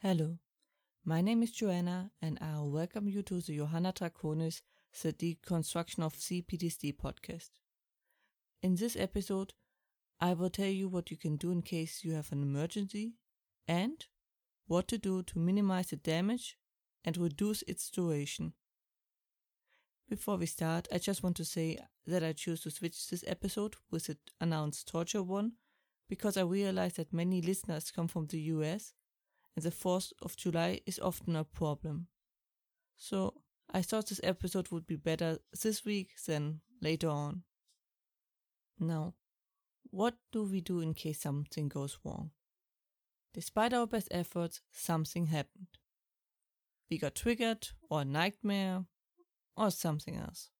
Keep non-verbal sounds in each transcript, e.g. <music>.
Hello, my name is Johanna, and I'll welcome you to the Johanna Draconis, the Deconstruction of CPTSD podcast. In this episode, I will tell you what you can do in case you have an emergency and what to do to minimize the damage and reduce its duration. Before we start, I just want to say that I choose to switch this episode with the announced torture one because I realize that many listeners come from the US and the 4th of July is often a problem. So I thought this episode would be better this week than later on. Now, what do we do in case something goes wrong? Despite our best efforts, something happened. We got triggered, or a nightmare, or something else.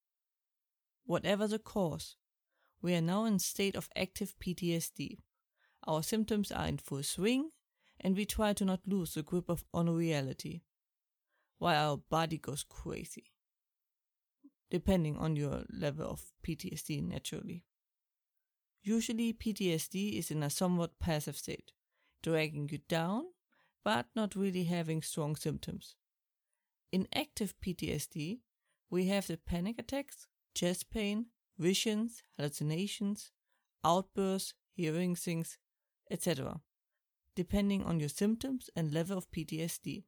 Whatever the cause, we are now in state of active PTSD. Our symptoms are in full swing and we try to not lose the grip of on reality, while our body goes crazy. Depending on your level of PTSD, naturally. Usually, PTSD is in a somewhat passive state, dragging you down, but not really having strong symptoms. In active PTSD, we have the panic attacks, chest pain, visions, hallucinations, outbursts, hearing things, etc depending on your symptoms and level of PTSD.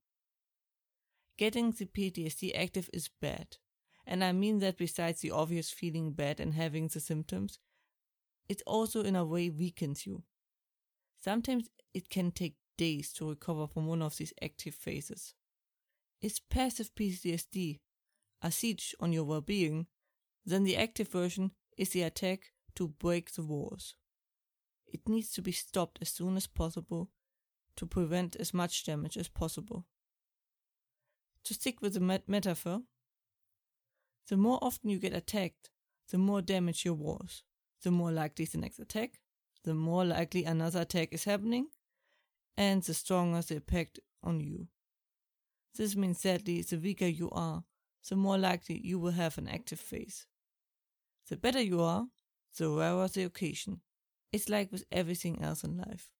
Getting the PTSD active is bad, and I mean that besides the obvious feeling bad and having the symptoms, it also in a way weakens you. Sometimes it can take days to recover from one of these active phases. Is passive PTSD a siege on your well being, then the active version is the attack to break the walls. It needs to be stopped as soon as possible to prevent as much damage as possible. To stick with the met- metaphor, the more often you get attacked, the more damage your walls, the more likely the next attack, the more likely another attack is happening, and the stronger the impact on you. This means sadly, the weaker you are, the more likely you will have an active phase. The better you are, the rarer the occasion. It's like with everything else in life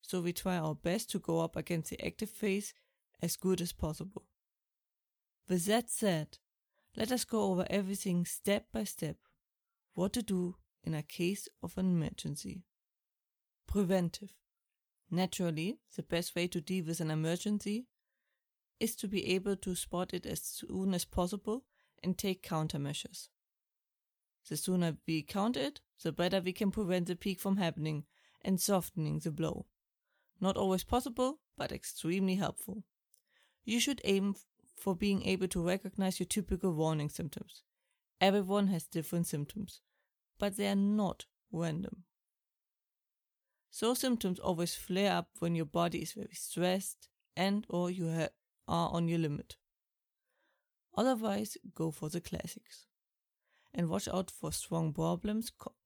so we try our best to go up against the active phase as good as possible. With that said, let us go over everything step by step. What to do in a case of an emergency. Preventive. Naturally, the best way to deal with an emergency is to be able to spot it as soon as possible and take countermeasures. The sooner we count it, the better we can prevent the peak from happening and softening the blow. Not always possible, but extremely helpful. You should aim for being able to recognize your typical warning symptoms. Everyone has different symptoms, but they are not random. So symptoms always flare up when your body is very stressed and or you are on your limit. Otherwise, go for the classics. And watch out for strong problems co-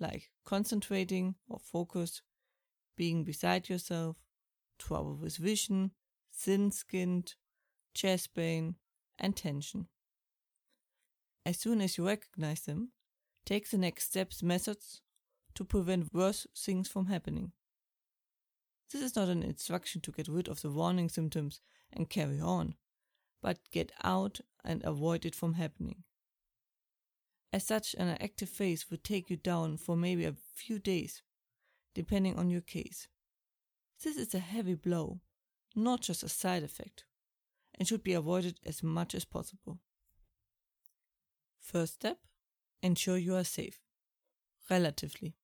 like concentrating or focus, being beside yourself, trouble with vision, thin skinned, chest pain, and tension. As soon as you recognize them, take the next steps methods to prevent worse things from happening. This is not an instruction to get rid of the warning symptoms and carry on, but get out and avoid it from happening. As such, an active phase would take you down for maybe a few days depending on your case. This is a heavy blow, not just a side effect, and should be avoided as much as possible. First step ensure you are safe. Relatively.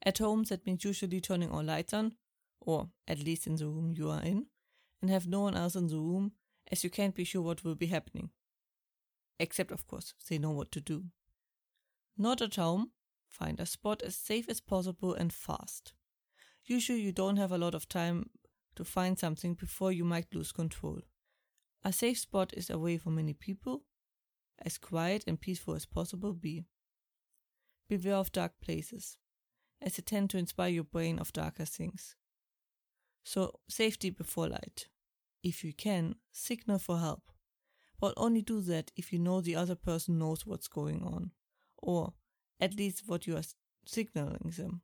At home, that means usually turning all lights on, or at least in the room you are in, and have no one else in the room as you can't be sure what will be happening. Except, of course, they know what to do. Not at home, Find a spot as safe as possible and fast. Usually, you don't have a lot of time to find something before you might lose control. A safe spot is away from many people, as quiet and peaceful as possible be. Beware of dark places, as they tend to inspire your brain of darker things. So, safety before light. If you can, signal for help, but only do that if you know the other person knows what's going on, or at least what you are signaling them.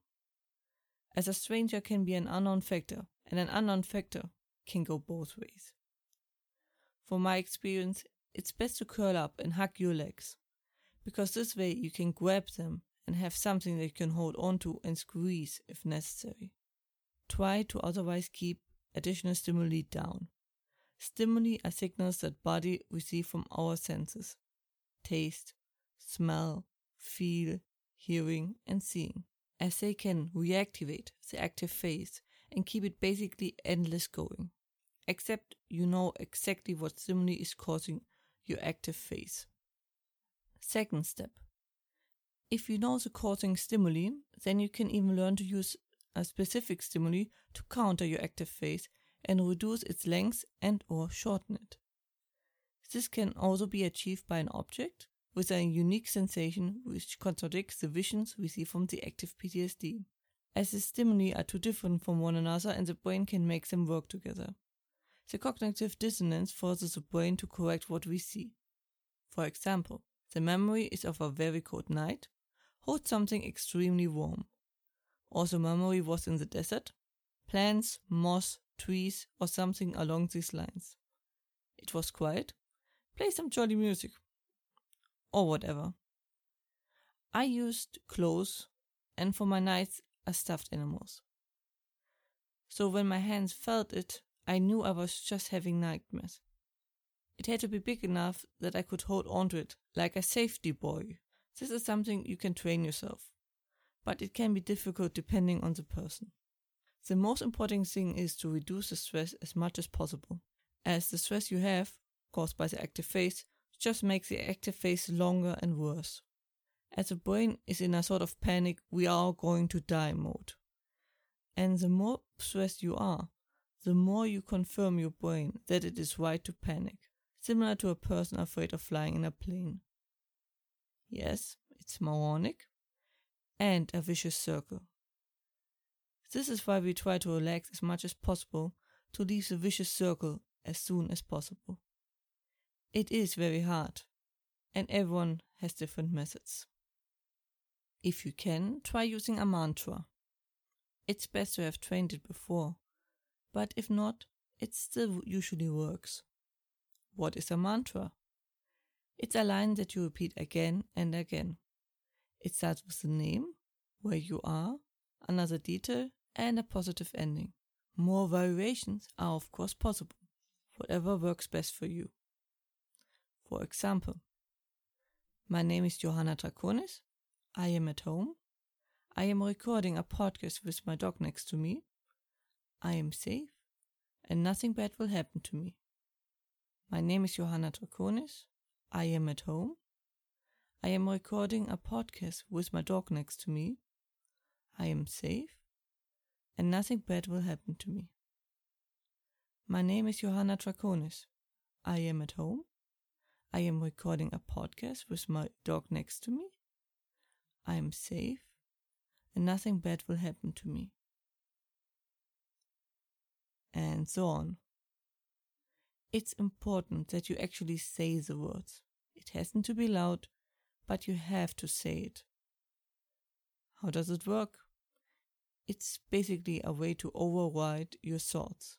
As a stranger can be an unknown factor, and an unknown factor can go both ways. From my experience, it's best to curl up and hug your legs, because this way you can grab them and have something that you can hold onto and squeeze if necessary. Try to otherwise keep additional stimuli down. Stimuli are signals that body receive from our senses taste, smell, feel, hearing, and seeing, as they can reactivate the active phase and keep it basically endless going, except you know exactly what stimuli is causing your active phase. Second step. If you know the causing stimuli, then you can even learn to use a specific stimuli to counter your active phase and reduce its length and or shorten it. This can also be achieved by an object with a unique sensation which contradicts the visions we see from the active PTSD, as the stimuli are too different from one another and the brain can make them work together. The cognitive dissonance forces the brain to correct what we see. For example, the memory is of a very cold night, hold something extremely warm. Also, memory was in the desert, plants, moss, trees, or something along these lines. It was quiet, play some jolly music, or whatever. I used clothes and for my nights a stuffed animals. So when my hands felt it, I knew I was just having nightmares. It had to be big enough that I could hold onto it, like a safety buoy. This is something you can train yourself, but it can be difficult depending on the person. The most important thing is to reduce the stress as much as possible, as the stress you have, caused by the active phase, just makes the active phase longer and worse. As the brain is in a sort of panic, we are going to die mode. And the more stressed you are, the more you confirm your brain that it is right to panic, similar to a person afraid of flying in a plane. Yes, it's moronic and a vicious circle. This is why we try to relax as much as possible to leave the vicious circle as soon as possible. It is very hard, and everyone has different methods. If you can, try using a mantra. It's best to have trained it before, but if not, it still usually works. What is a mantra? It's a line that you repeat again and again. It starts with the name, where you are, another detail, and a positive ending. More variations are of course possible, whatever works best for you. For example, my name is Johanna Draconis. I am at home. I am recording a podcast with my dog next to me. I am safe and nothing bad will happen to me. My name is Johanna Draconis. I am at home. I am recording a podcast with my dog next to me. I am safe and nothing bad will happen to me. My name is Johanna Draconis. I am at home. I am recording a podcast with my dog next to me. I am safe and nothing bad will happen to me. And so on. It's important that you actually say the words. It hasn't to be loud, but you have to say it. How does it work? It's basically a way to override your thoughts.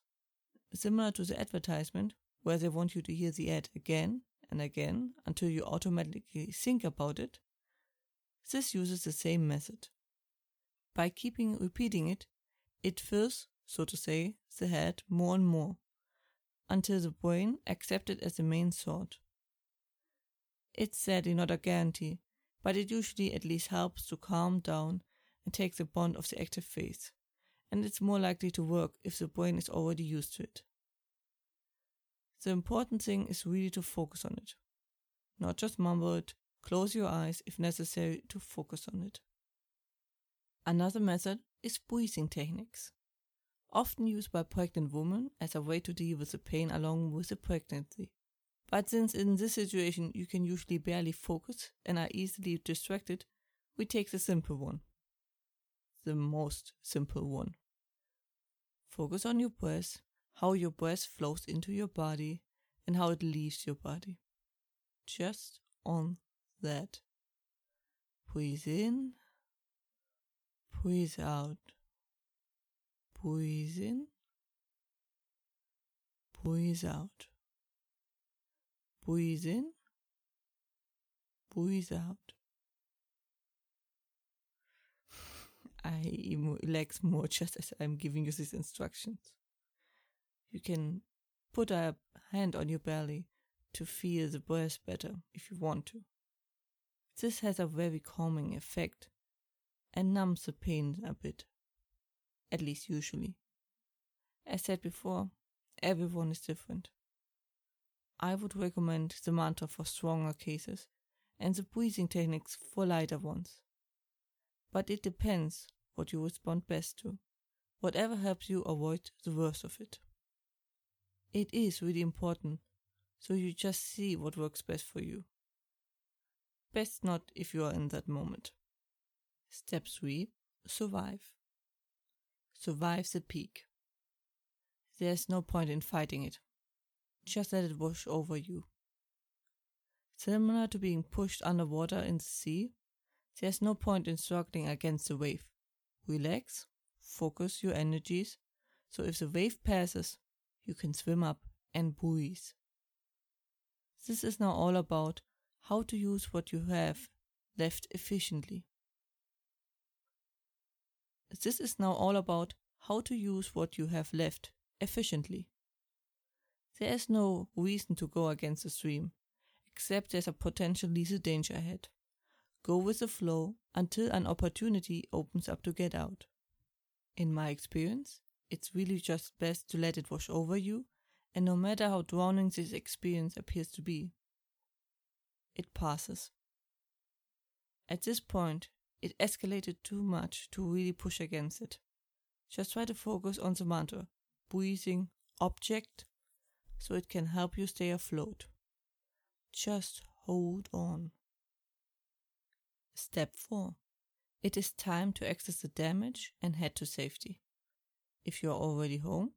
Similar to the advertisement, where they want you to hear the ad again and again until you automatically think about it, this uses the same method. By keeping repeating it, it fills, so to say, the head more and more, until the brain accepts it as the main thought. It's sadly not a guarantee, but it usually at least helps to calm down and take the bond of the active phase, and it's more likely to work if the brain is already used to it. The important thing is really to focus on it. Not just mumble it, close your eyes if necessary to focus on it. Another method is breathing techniques, often used by pregnant women as a way to deal with the pain along with the pregnancy. But since in this situation you can usually barely focus and are easily distracted, we take the simple one. The most simple one. Focus on your breath how your breath flows into your body and how it leaves your body. Just on that. Breathe in, breathe out. Breathe in, breathe out. Breathe in, breathe out. <laughs> I relax more <laughs> just as I'm giving you these instructions. You can put a hand on your belly to feel the breath better if you want to. This has a very calming effect and numbs the pain a bit, at least usually. As said before, everyone is different. I would recommend the mantra for stronger cases and the breathing techniques for lighter ones. But it depends what you respond best to, whatever helps you avoid the worst of it. It is really important, so you just see what works best for you. Best not if you are in that moment. Step 3 Survive. Survive the peak. There's no point in fighting it. Just let it wash over you. Similar to being pushed underwater in the sea, there's no point in struggling against the wave. Relax, focus your energies, so if the wave passes, you can swim up and breathe. This is now all about how to use what you have left efficiently. This is now all about how to use what you have left efficiently. There is no reason to go against the stream, except there's a potential lethal danger ahead. Go with the flow until an opportunity opens up to get out. In my experience, it's really just best to let it wash over you, and no matter how drowning this experience appears to be, it passes. At this point, it escalated too much to really push against it. Just try to focus on the mantra, breathing object, so it can help you stay afloat. Just hold on. Step 4. It is time to access the damage and head to safety. If you are already home,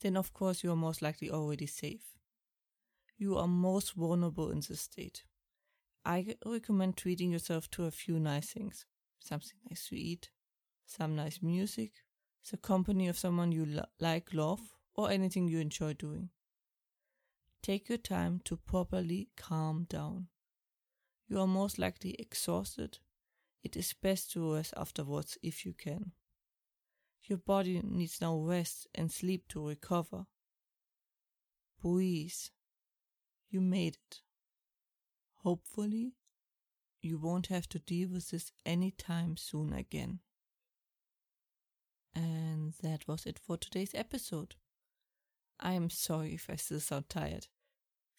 then of course you are most likely already safe. You are most vulnerable in this state. I recommend treating yourself to a few nice things something nice to eat, some nice music, the company of someone you lo- like, love, or anything you enjoy doing. Take your time to properly calm down. You are most likely exhausted. It is best to rest afterwards if you can. Your body needs now rest and sleep to recover. Breathe. You made it. Hopefully, you won't have to deal with this anytime soon again. And that was it for today's episode. I am sorry if I still sound tired.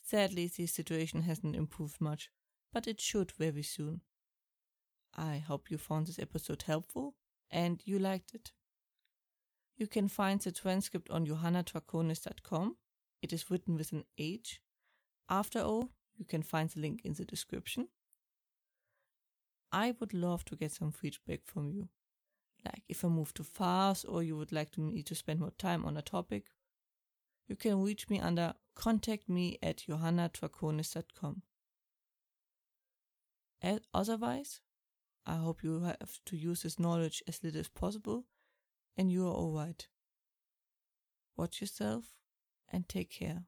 Sadly, the situation hasn't improved much, but it should very soon. I hope you found this episode helpful and you liked it. You can find the transcript on johannadraconis.com. It is written with an H. After all, you can find the link in the description. I would love to get some feedback from you. Like if I move too fast or you would like me to spend more time on a topic. You can reach me under contact me at johannadraconis.com. Otherwise, I hope you have to use this knowledge as little as possible and you are alright. Watch yourself and take care.